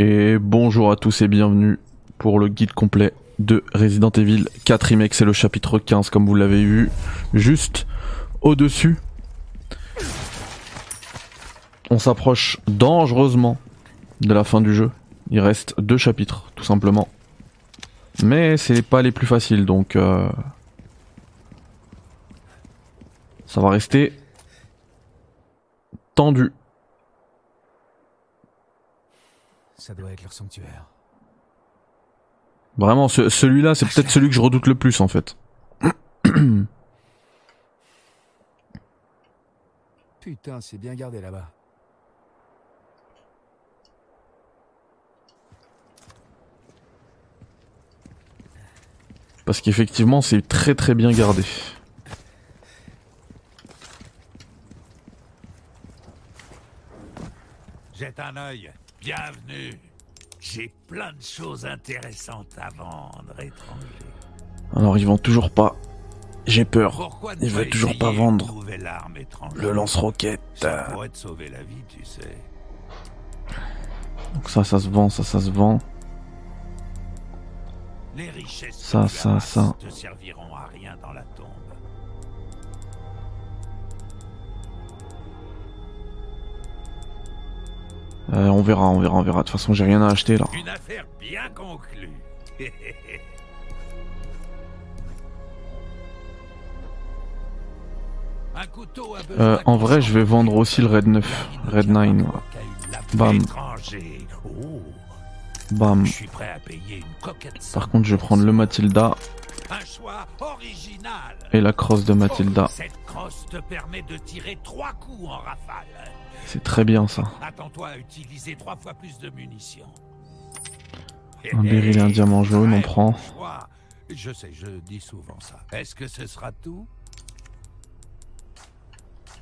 Et bonjour à tous et bienvenue pour le guide complet de Resident Evil 4 Remake. C'est le chapitre 15 comme vous l'avez vu juste au-dessus. On s'approche dangereusement de la fin du jeu. Il reste deux chapitres tout simplement. Mais c'est pas les plus faciles donc euh, ça va rester tendu. Ça doit être leur sanctuaire. Vraiment, ce- celui-là, c'est peut-être celui que je redoute le plus en fait. Putain, c'est bien gardé là-bas. Parce qu'effectivement, c'est très très bien gardé. Jette un œil. Bienvenue. J'ai plein de choses intéressantes à vendre, étranger. Alors, ils vendent toujours pas. J'ai peur. Pourquoi ne Il veut pas toujours pas vendre. Le lance-roquette. Ça pourrait te sauver la vie, tu sais. Donc ça, ça se vend, ça, ça se vend. Les richesses Ça, ça, ça. te serviront à rien dans la tombe. Euh, on verra, on verra, on verra. De toute façon, j'ai rien à acheter là. Une affaire bien conclue. Euh, en vrai, je vais vendre aussi le Red 9, Red 9. là. Bam. Oh, Bam. Par contre, je vais prendre le Matilda et la crosse de Matilda. Oh, cette crosse te permet de tirer trois coups en rafale. C'est très bien ça. Attends-toi à utiliser trois fois plus de munitions. Un béryl et un diamant jaune, on prend. Je sais, je dis souvent ça. Est-ce que ce sera tout?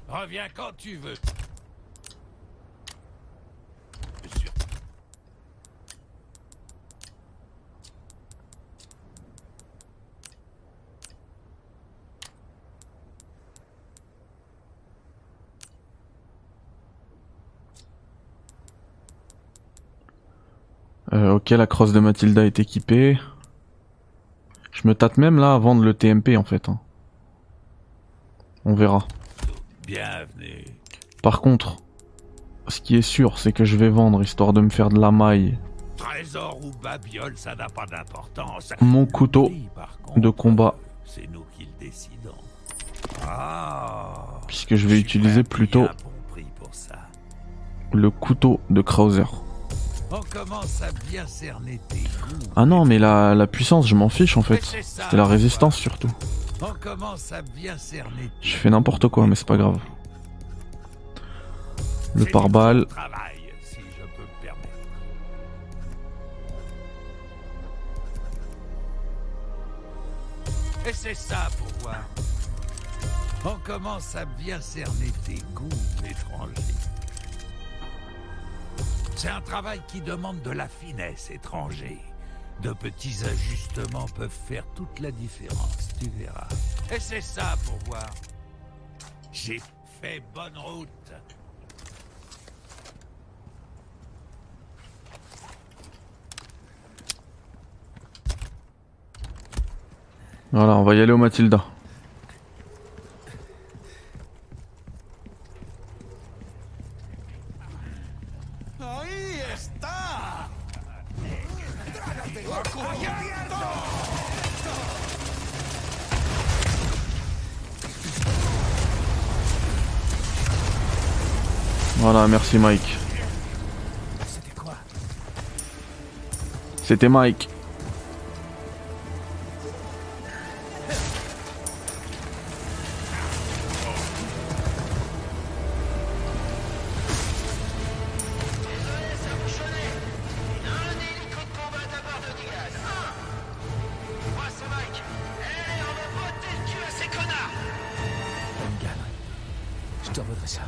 Reviens quand tu veux. Sûr. Euh, ok, la crosse de Matilda est équipée. Je me tâte même là à vendre le TMP en fait. hein. On verra. Bienvenue. Par contre, ce qui est sûr, c'est que je vais vendre histoire de me faire de la maille Trésor ou babiole, ça n'a pas d'importance. mon couteau contre, de combat, C'est nous qui le décidons. Ah. puisque je vais utiliser plutôt bon le couteau de Krauser. On commence à bien cerner tes goûts. Ah non, mais la, la puissance, je m'en fiche en fait. C'était la résistance surtout. On commence à bien cerner tes Je fais n'importe quoi, mais c'est pas grave. Le pare-balles. si. Et c'est ça pour voir. On commence à bien cerner tes goûts, étranger. C'est un travail qui demande de la finesse, étranger. De petits ajustements peuvent faire toute la différence, tu verras. Et c'est ça pour voir. J'ai fait bonne route. Voilà, on va y aller au Matilda. Voilà, merci Mike. C'était quoi? C'était Mike. Bonne gamme. Je te revaudrai ça.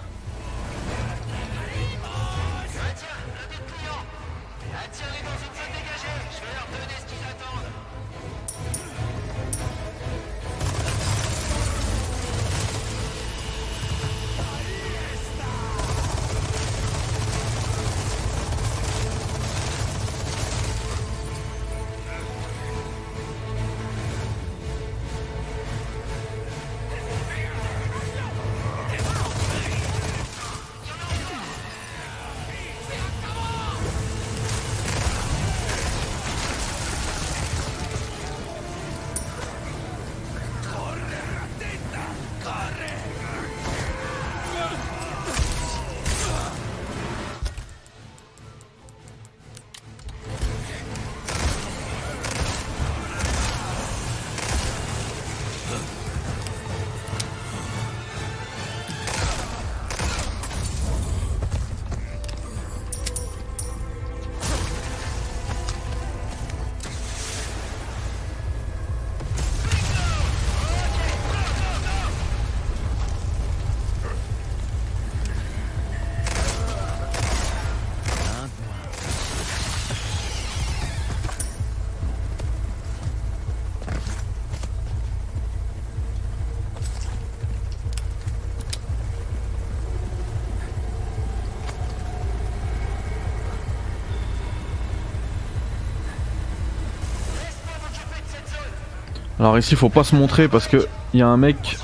Alors ici, faut pas se montrer parce que il y a un mec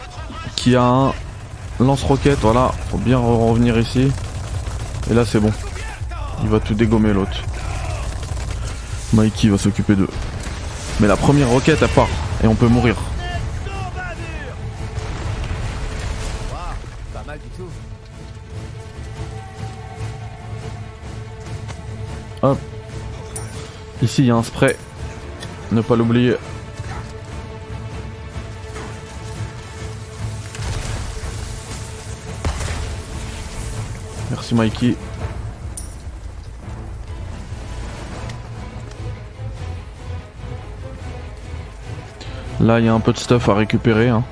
qui a un lance-roquette. Voilà, faut bien re- revenir ici. Et là, c'est bon. Il va tout dégommer l'autre. Mikey va s'occuper d'eux. Mais la première roquette, elle part et on peut mourir. Hop. Ici, il y a un spray. Ne pas l'oublier. Merci Mikey. Là, il y a un peu de stuff à récupérer. hein.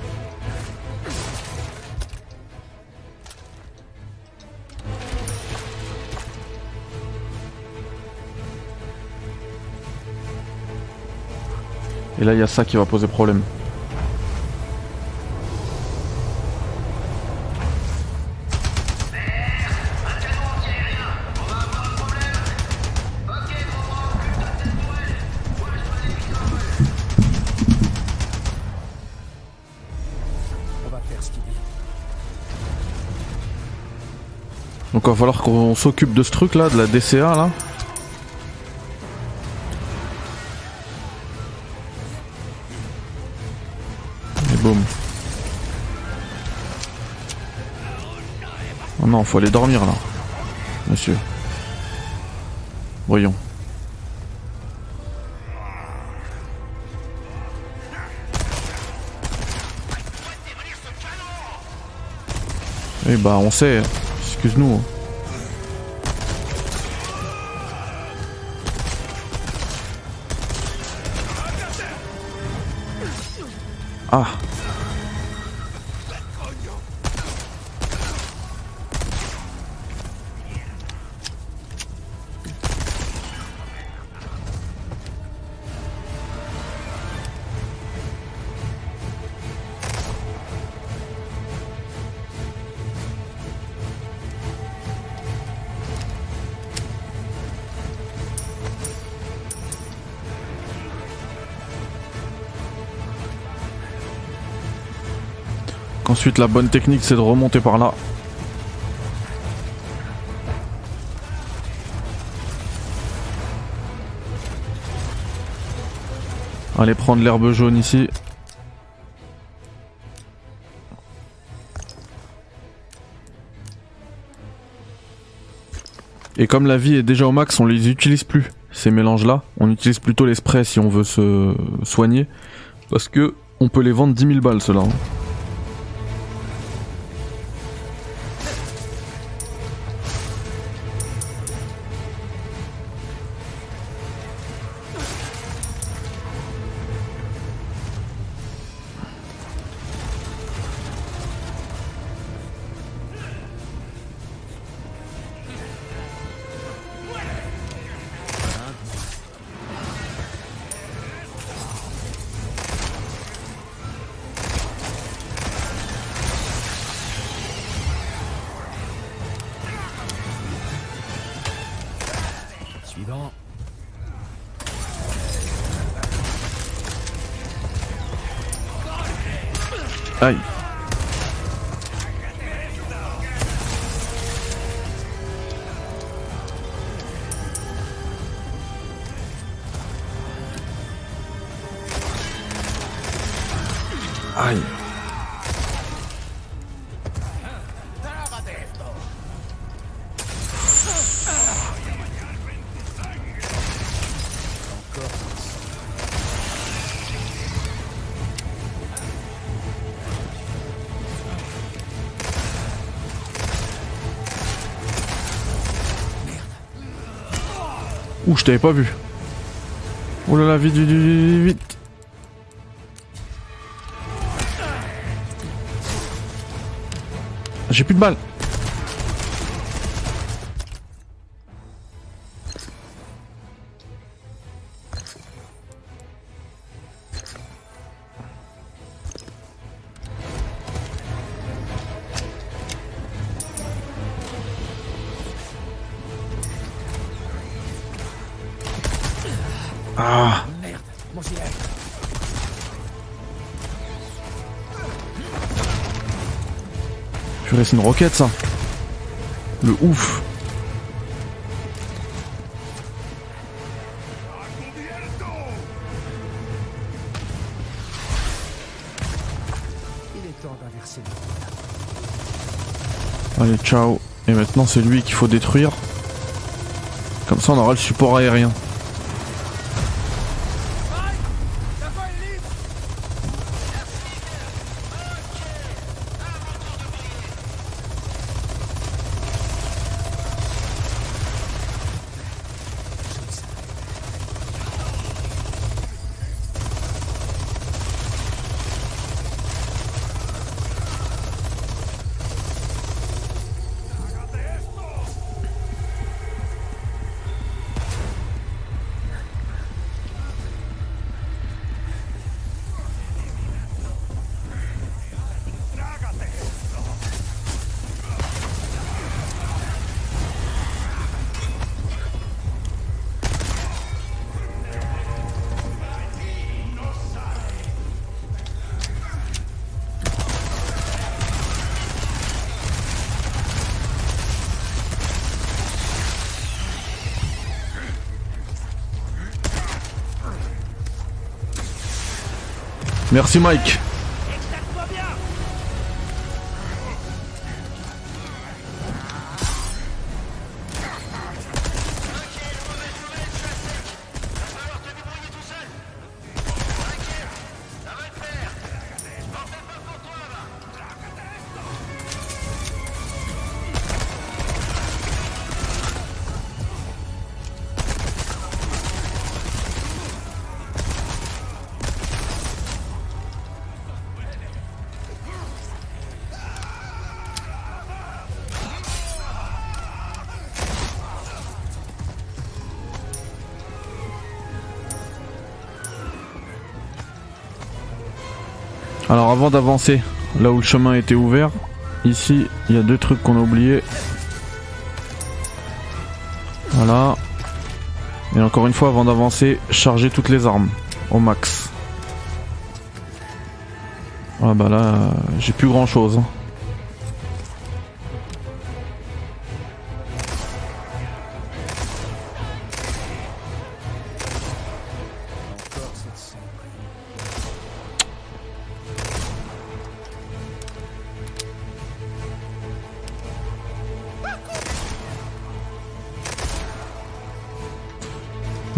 Et là, il y a ça qui va poser problème. Va falloir qu'on s'occupe de ce truc là, de la DCA là. Et boum. Oh non, faut aller dormir là. Monsieur. Voyons. Eh bah on sait, excuse-nous. Ah Ensuite la bonne technique c'est de remonter par là. Allez prendre l'herbe jaune ici. Et comme la vie est déjà au max, on les utilise plus, ces mélanges-là. On utilise plutôt les sprays si on veut se soigner. Parce que on peut les vendre 10 000 balles, ceux-là. hein. Aïe. Ouh, je t'avais pas vu. Oh là là, vite, vite, vite, vite, J'ai plus de balles. C'est une roquette ça. Le ouf. Allez, ciao. Et maintenant, c'est lui qu'il faut détruire. Comme ça, on aura le support aérien. Merci Mike. Avant d'avancer, là où le chemin était ouvert, ici il y a deux trucs qu'on a oubliés. Voilà. Et encore une fois, avant d'avancer, charger toutes les armes au max. Ah bah là, j'ai plus grand chose.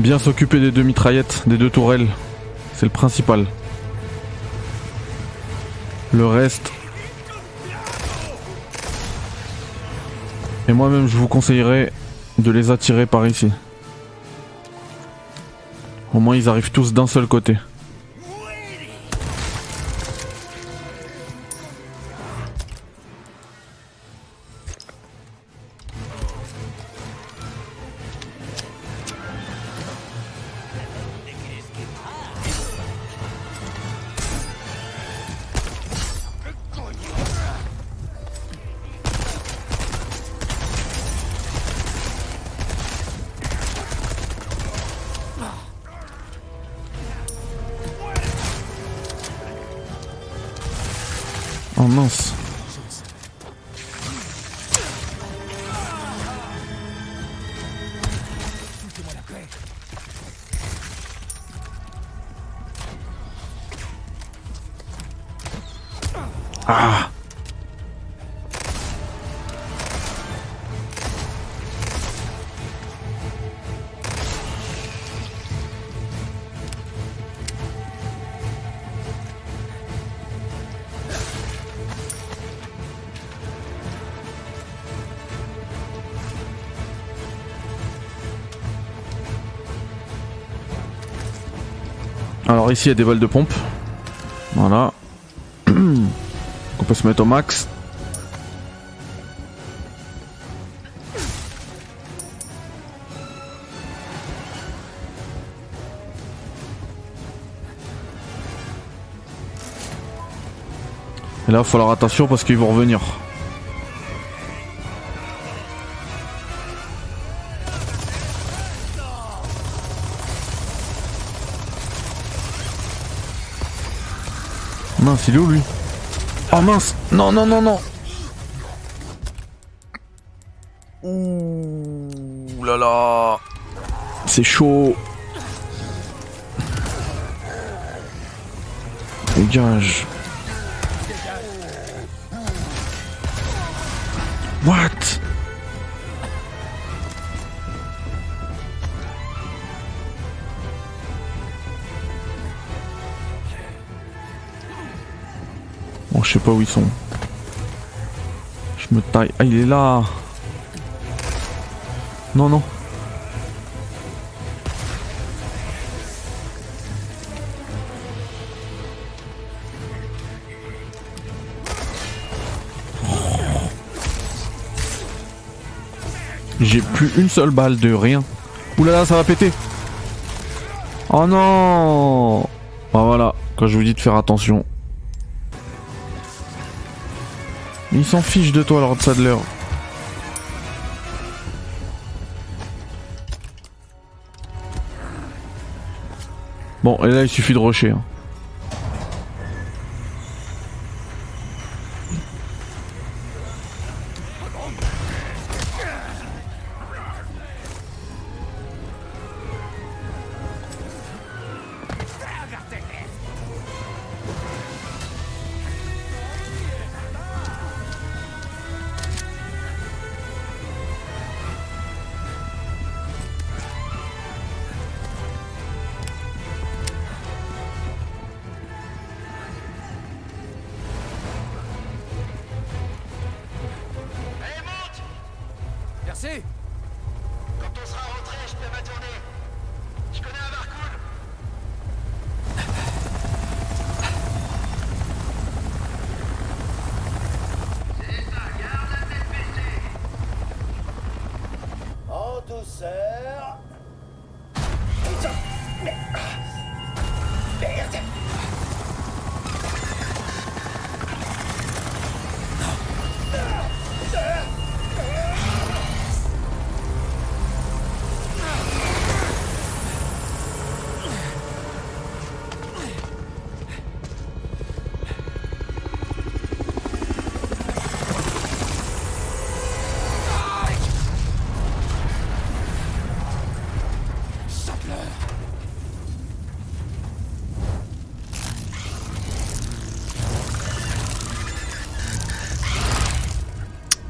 Bien s'occuper des deux mitraillettes, des deux tourelles. C'est le principal. Le reste. Et moi-même, je vous conseillerais de les attirer par ici. Au moins, ils arrivent tous d'un seul côté. Oh ici il y a des balles de pompe. Voilà. On peut se mettre au max. Et là, il faut falloir attention parce qu'ils vont revenir. Mince, il est où lui Oh mince. Non, non, non, non. Ouh là là. C'est chaud. Dégage What? Pas où ils sont. Je me taille. Ah, il est là Non, non. J'ai plus une seule balle de rien. Oulala, ça va péter. Oh non Bah voilà, quand je vous dis de faire attention. Il s'en fiche de toi, Lord Sadler. Bon, et là, il suffit de rusher. hein.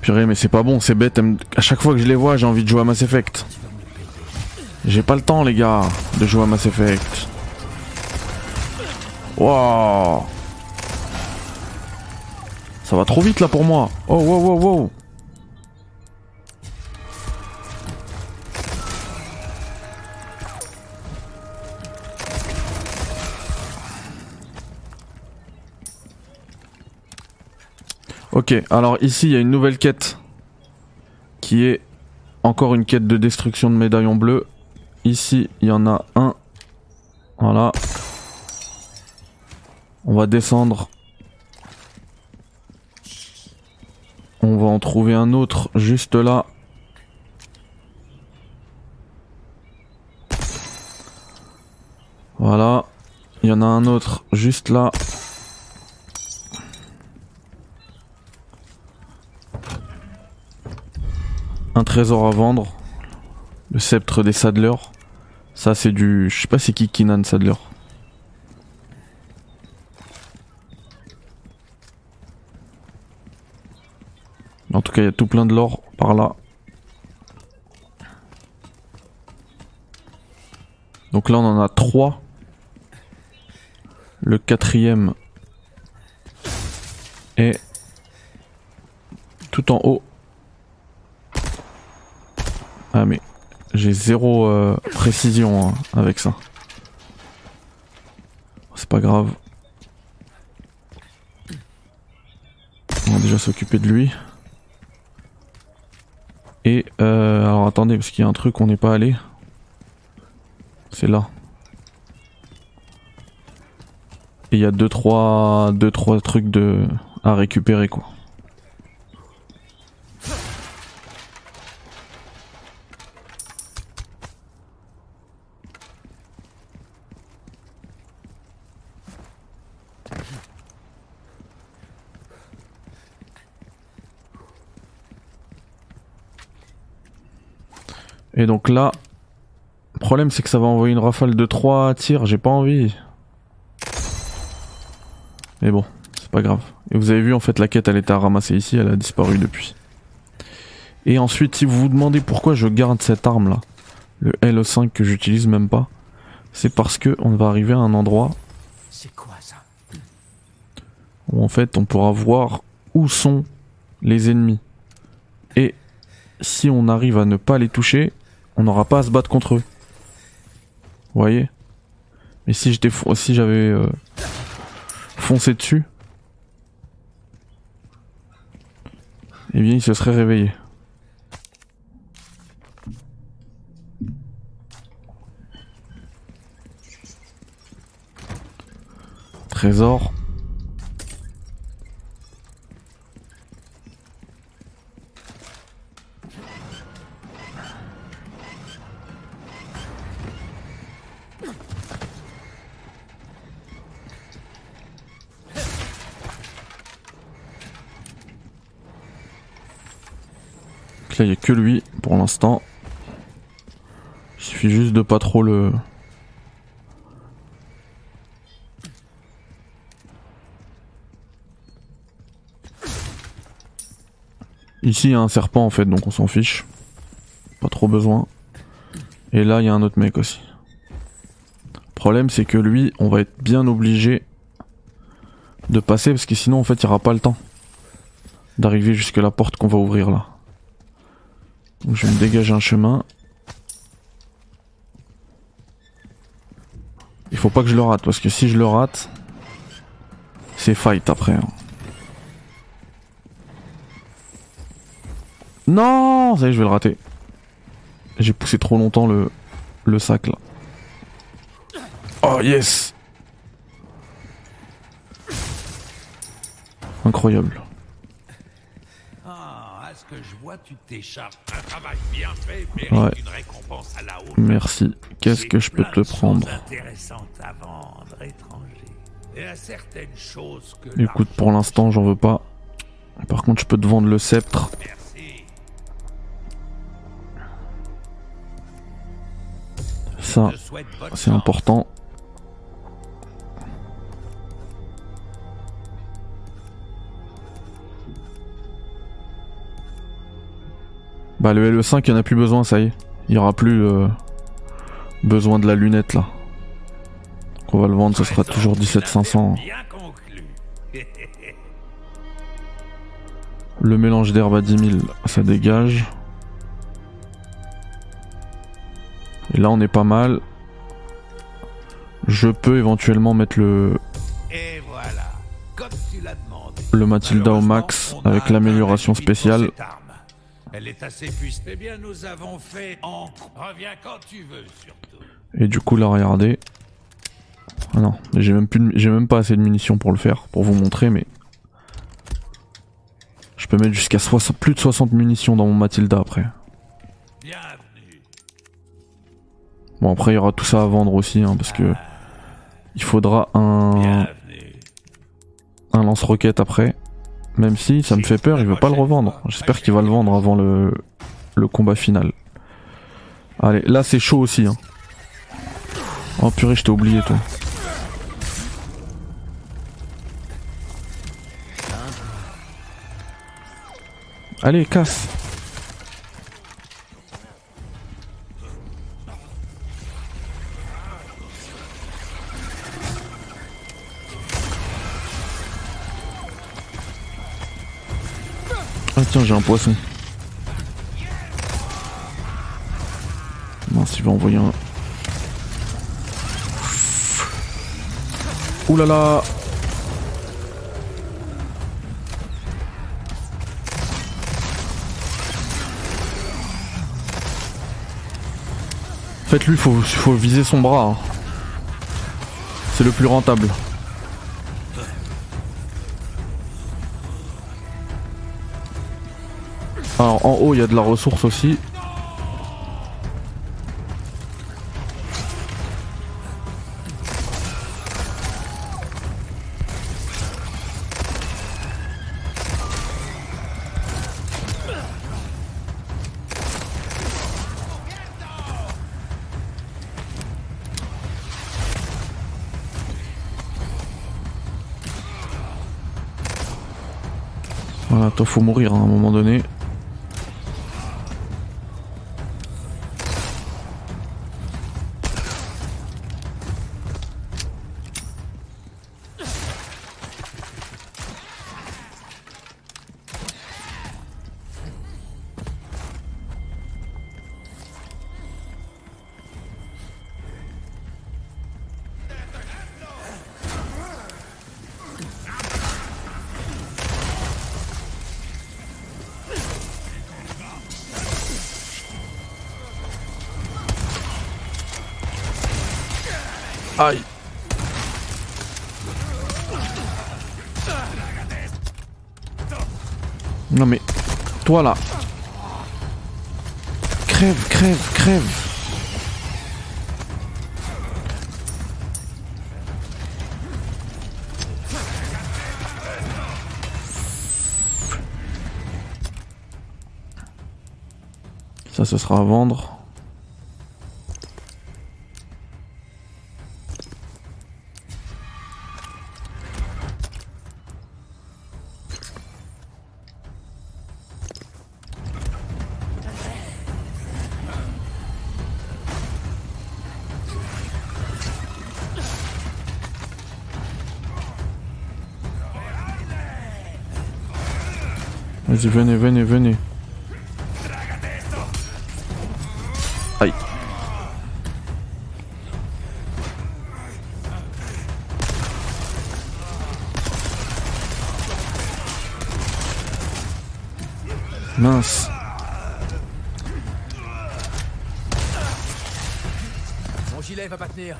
Mais c'est pas bon, c'est bête. À chaque fois que je les vois, j'ai envie de jouer à Mass Effect. J'ai pas le temps, les gars, de jouer à Mass Effect. Wow. Ça va trop vite là pour moi. Oh, wow, wow, wow. Ok, alors ici il y a une nouvelle quête qui est encore une quête de destruction de médaillons bleus. Ici il y en a un. Voilà. On va descendre. On va en trouver un autre juste là. Voilà. Il y en a un autre juste là. Trésor à vendre. Le sceptre des Sadler. Ça c'est du... Je sais pas c'est qui Kinan Sadler. En tout cas il y a tout plein de l'or par là. Donc là on en a trois. Le quatrième est tout en haut. Ah mais j'ai zéro euh, précision hein, avec ça. C'est pas grave. On va déjà s'occuper de lui. Et euh, alors attendez parce qu'il y a un truc on n'est pas allé. C'est là. Et il y a deux trois deux trois trucs de à récupérer quoi. Et donc là, le problème c'est que ça va envoyer une rafale de 3 tirs, j'ai pas envie. Mais bon, c'est pas grave. Et vous avez vu en fait la quête elle était à ramasser ici, elle a disparu depuis. Et ensuite si vous vous demandez pourquoi je garde cette arme là, le L5 que j'utilise même pas, c'est parce que on va arriver à un endroit C'est quoi ça? où en fait on pourra voir où sont les ennemis. Et si on arrive à ne pas les toucher, on n'aura pas à se battre contre eux. Vous voyez? Mais si j'étais si j'avais euh, foncé dessus, eh bien il se serait réveillé. Trésor. Là, il n'y a que lui pour l'instant. Il suffit juste de pas trop le. Ici, il y a un serpent en fait, donc on s'en fiche. Pas trop besoin. Et là, il y a un autre mec aussi. Le problème, c'est que lui, on va être bien obligé de passer parce que sinon, en fait, il n'y aura pas le temps d'arriver jusque la porte qu'on va ouvrir là. Donc je vais me dégager un chemin. Il faut pas que je le rate parce que si je le rate, c'est fight après. hein. Non, ça y est, je vais le rater. J'ai poussé trop longtemps le, le sac là. Oh yes Incroyable. Que je vois, tu. Un travail bien fait mérite Ouais. une récompense à la hauteur. Merci. Qu'est-ce que je peux te prendre intéressantes à vendre, étranger. Et à certaines choses que Écoute, pour l'instant, j'en veux pas. Par contre, je peux te vendre le sceptre. Merci. Ça, c'est important. Bah le LE5 il y en a plus besoin ça y est. Il y aura plus euh, besoin de la lunette là. Donc on va le vendre, ce sera toujours 17500. Bien conclu. Le mélange d'herbe à 10 000, ça dégage. Et là on est pas mal. Je peux éventuellement mettre le, Et voilà, comme tu l'as demandé. le Matilda au max avec l'amélioration spéciale. Elle est assez puissante. Eh bien, nous avons fait en. Reviens quand tu veux, surtout. Et du coup là regardez. Ah non, j'ai même plus de- même pas assez de munitions pour le faire, pour vous montrer mais. Je peux mettre jusqu'à 60 plus de 60 munitions dans mon Matilda après. Bienvenue. Bon après il y aura tout ça à vendre aussi hein, parce que il faudra un, Bienvenue. un lance-roquette après. Même si ça me fait peur, il veut pas le revendre. J'espère qu'il va le vendre avant le, combat final. Allez, là c'est chaud aussi. Hein. Oh purée, je t'ai oublié toi. Allez, casse. Tiens, j'ai un poisson. Mince, il va envoyer un... Ouh là là En fait, lui, faut, faut viser son bras. hein. C'est le plus rentable. Alors en haut il y a de la ressource aussi. Voilà, toi faut mourir hein, à un moment donné. Toi là Crève, crève, crève Ça, ce sera à vendre. Vas-y, venez, venez, venez. Aïe. Mince. Mon gilet va pas tenir.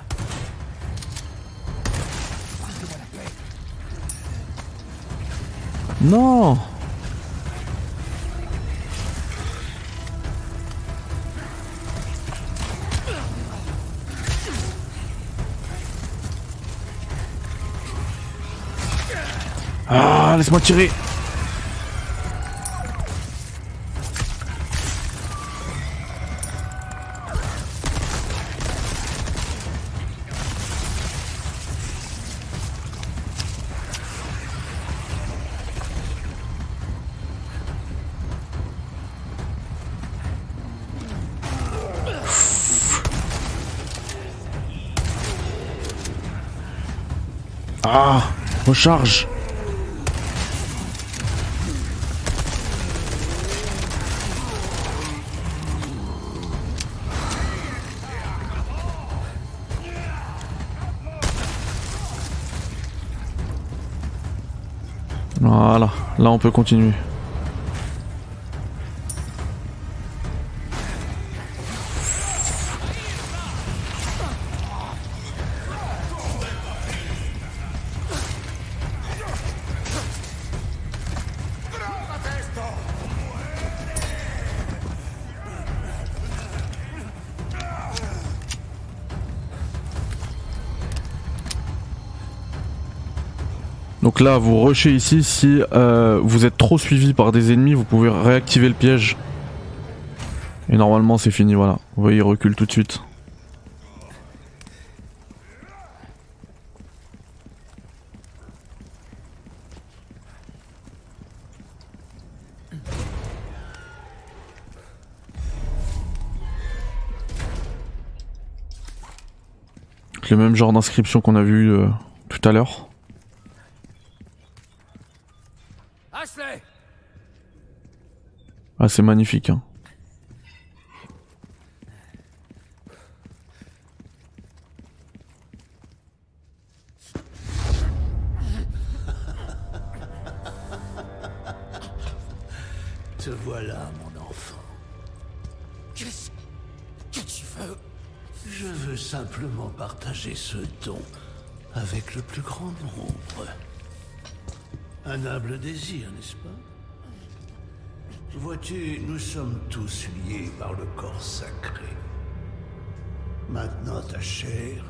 Non Ah, laisse-moi tirer. Ah Recharge là on peut continuer. Donc là, vous rushez ici. Si euh, vous êtes trop suivi par des ennemis, vous pouvez réactiver le piège. Et normalement, c'est fini. Voilà. Vous voyez, il recule tout de suite. Le même genre d'inscription qu'on a vu euh, tout à l'heure. Ah, c'est magnifique. Hein. Te voilà, mon enfant. Qu'est-ce que tu veux? Je veux simplement partager ce don avec le plus grand nombre. Un humble désir, n'est-ce pas? Vois-tu, nous sommes tous liés par le corps sacré. Maintenant, ta chair,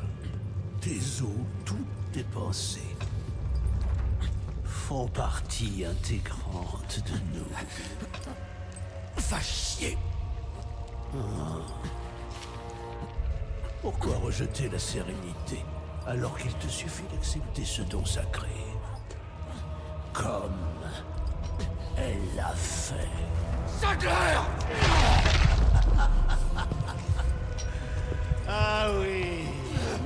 tes os, toutes tes pensées font partie intégrante de nous. Va chier Pourquoi rejeter la sérénité alors qu'il te suffit d'accepter ce don sacré Comme Elle l'a fait. Sadler Ah oui,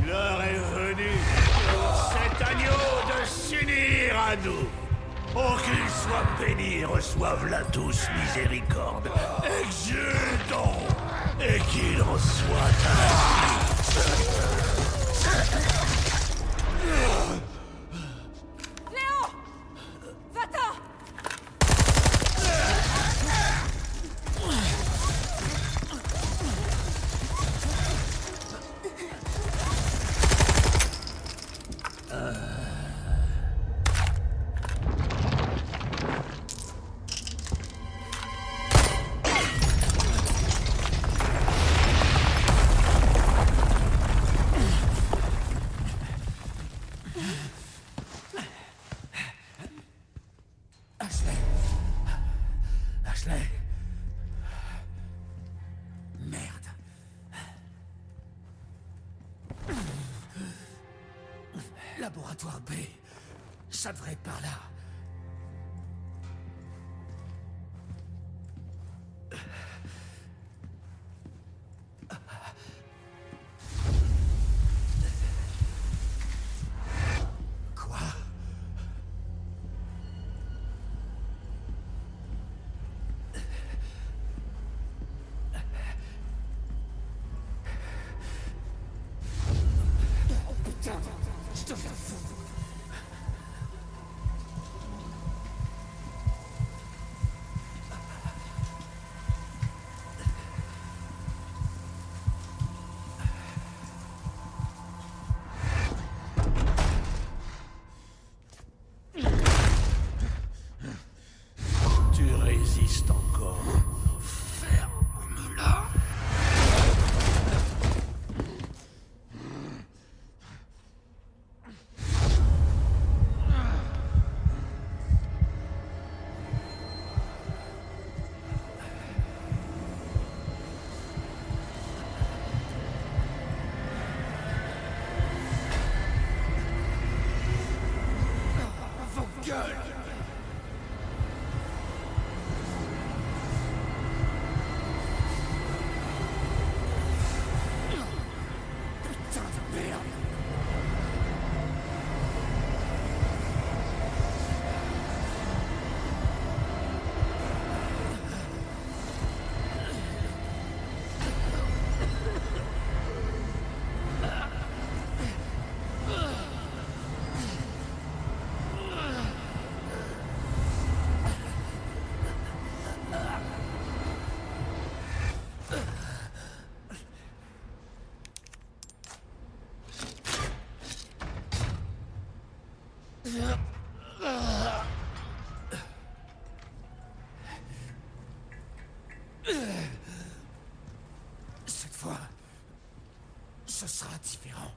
l'heure est venue pour cet agneau de s'unir à nous. Oh, qu'il soit béni, reçoive-la tous miséricorde. Exultons et qu'il en soit ainsi. Laboratoire B. Ça devrait être par là. Différent.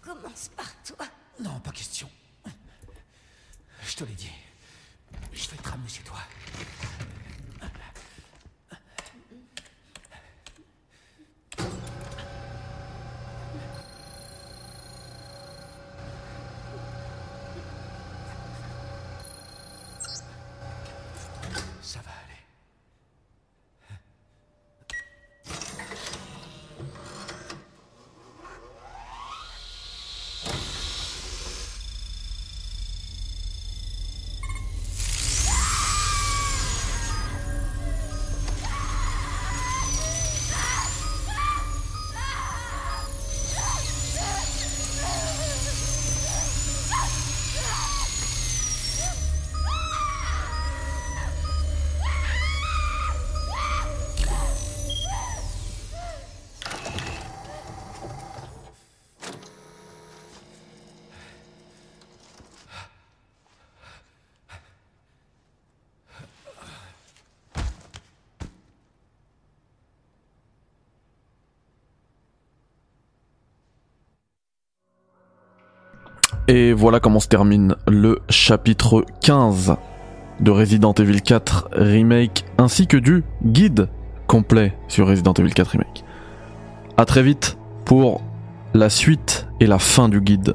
Commence par toi. Non, pas question. Je te l'ai dit. Et voilà comment se termine le chapitre 15 de Resident Evil 4 Remake ainsi que du guide complet sur Resident Evil 4 Remake. A très vite pour la suite et la fin du guide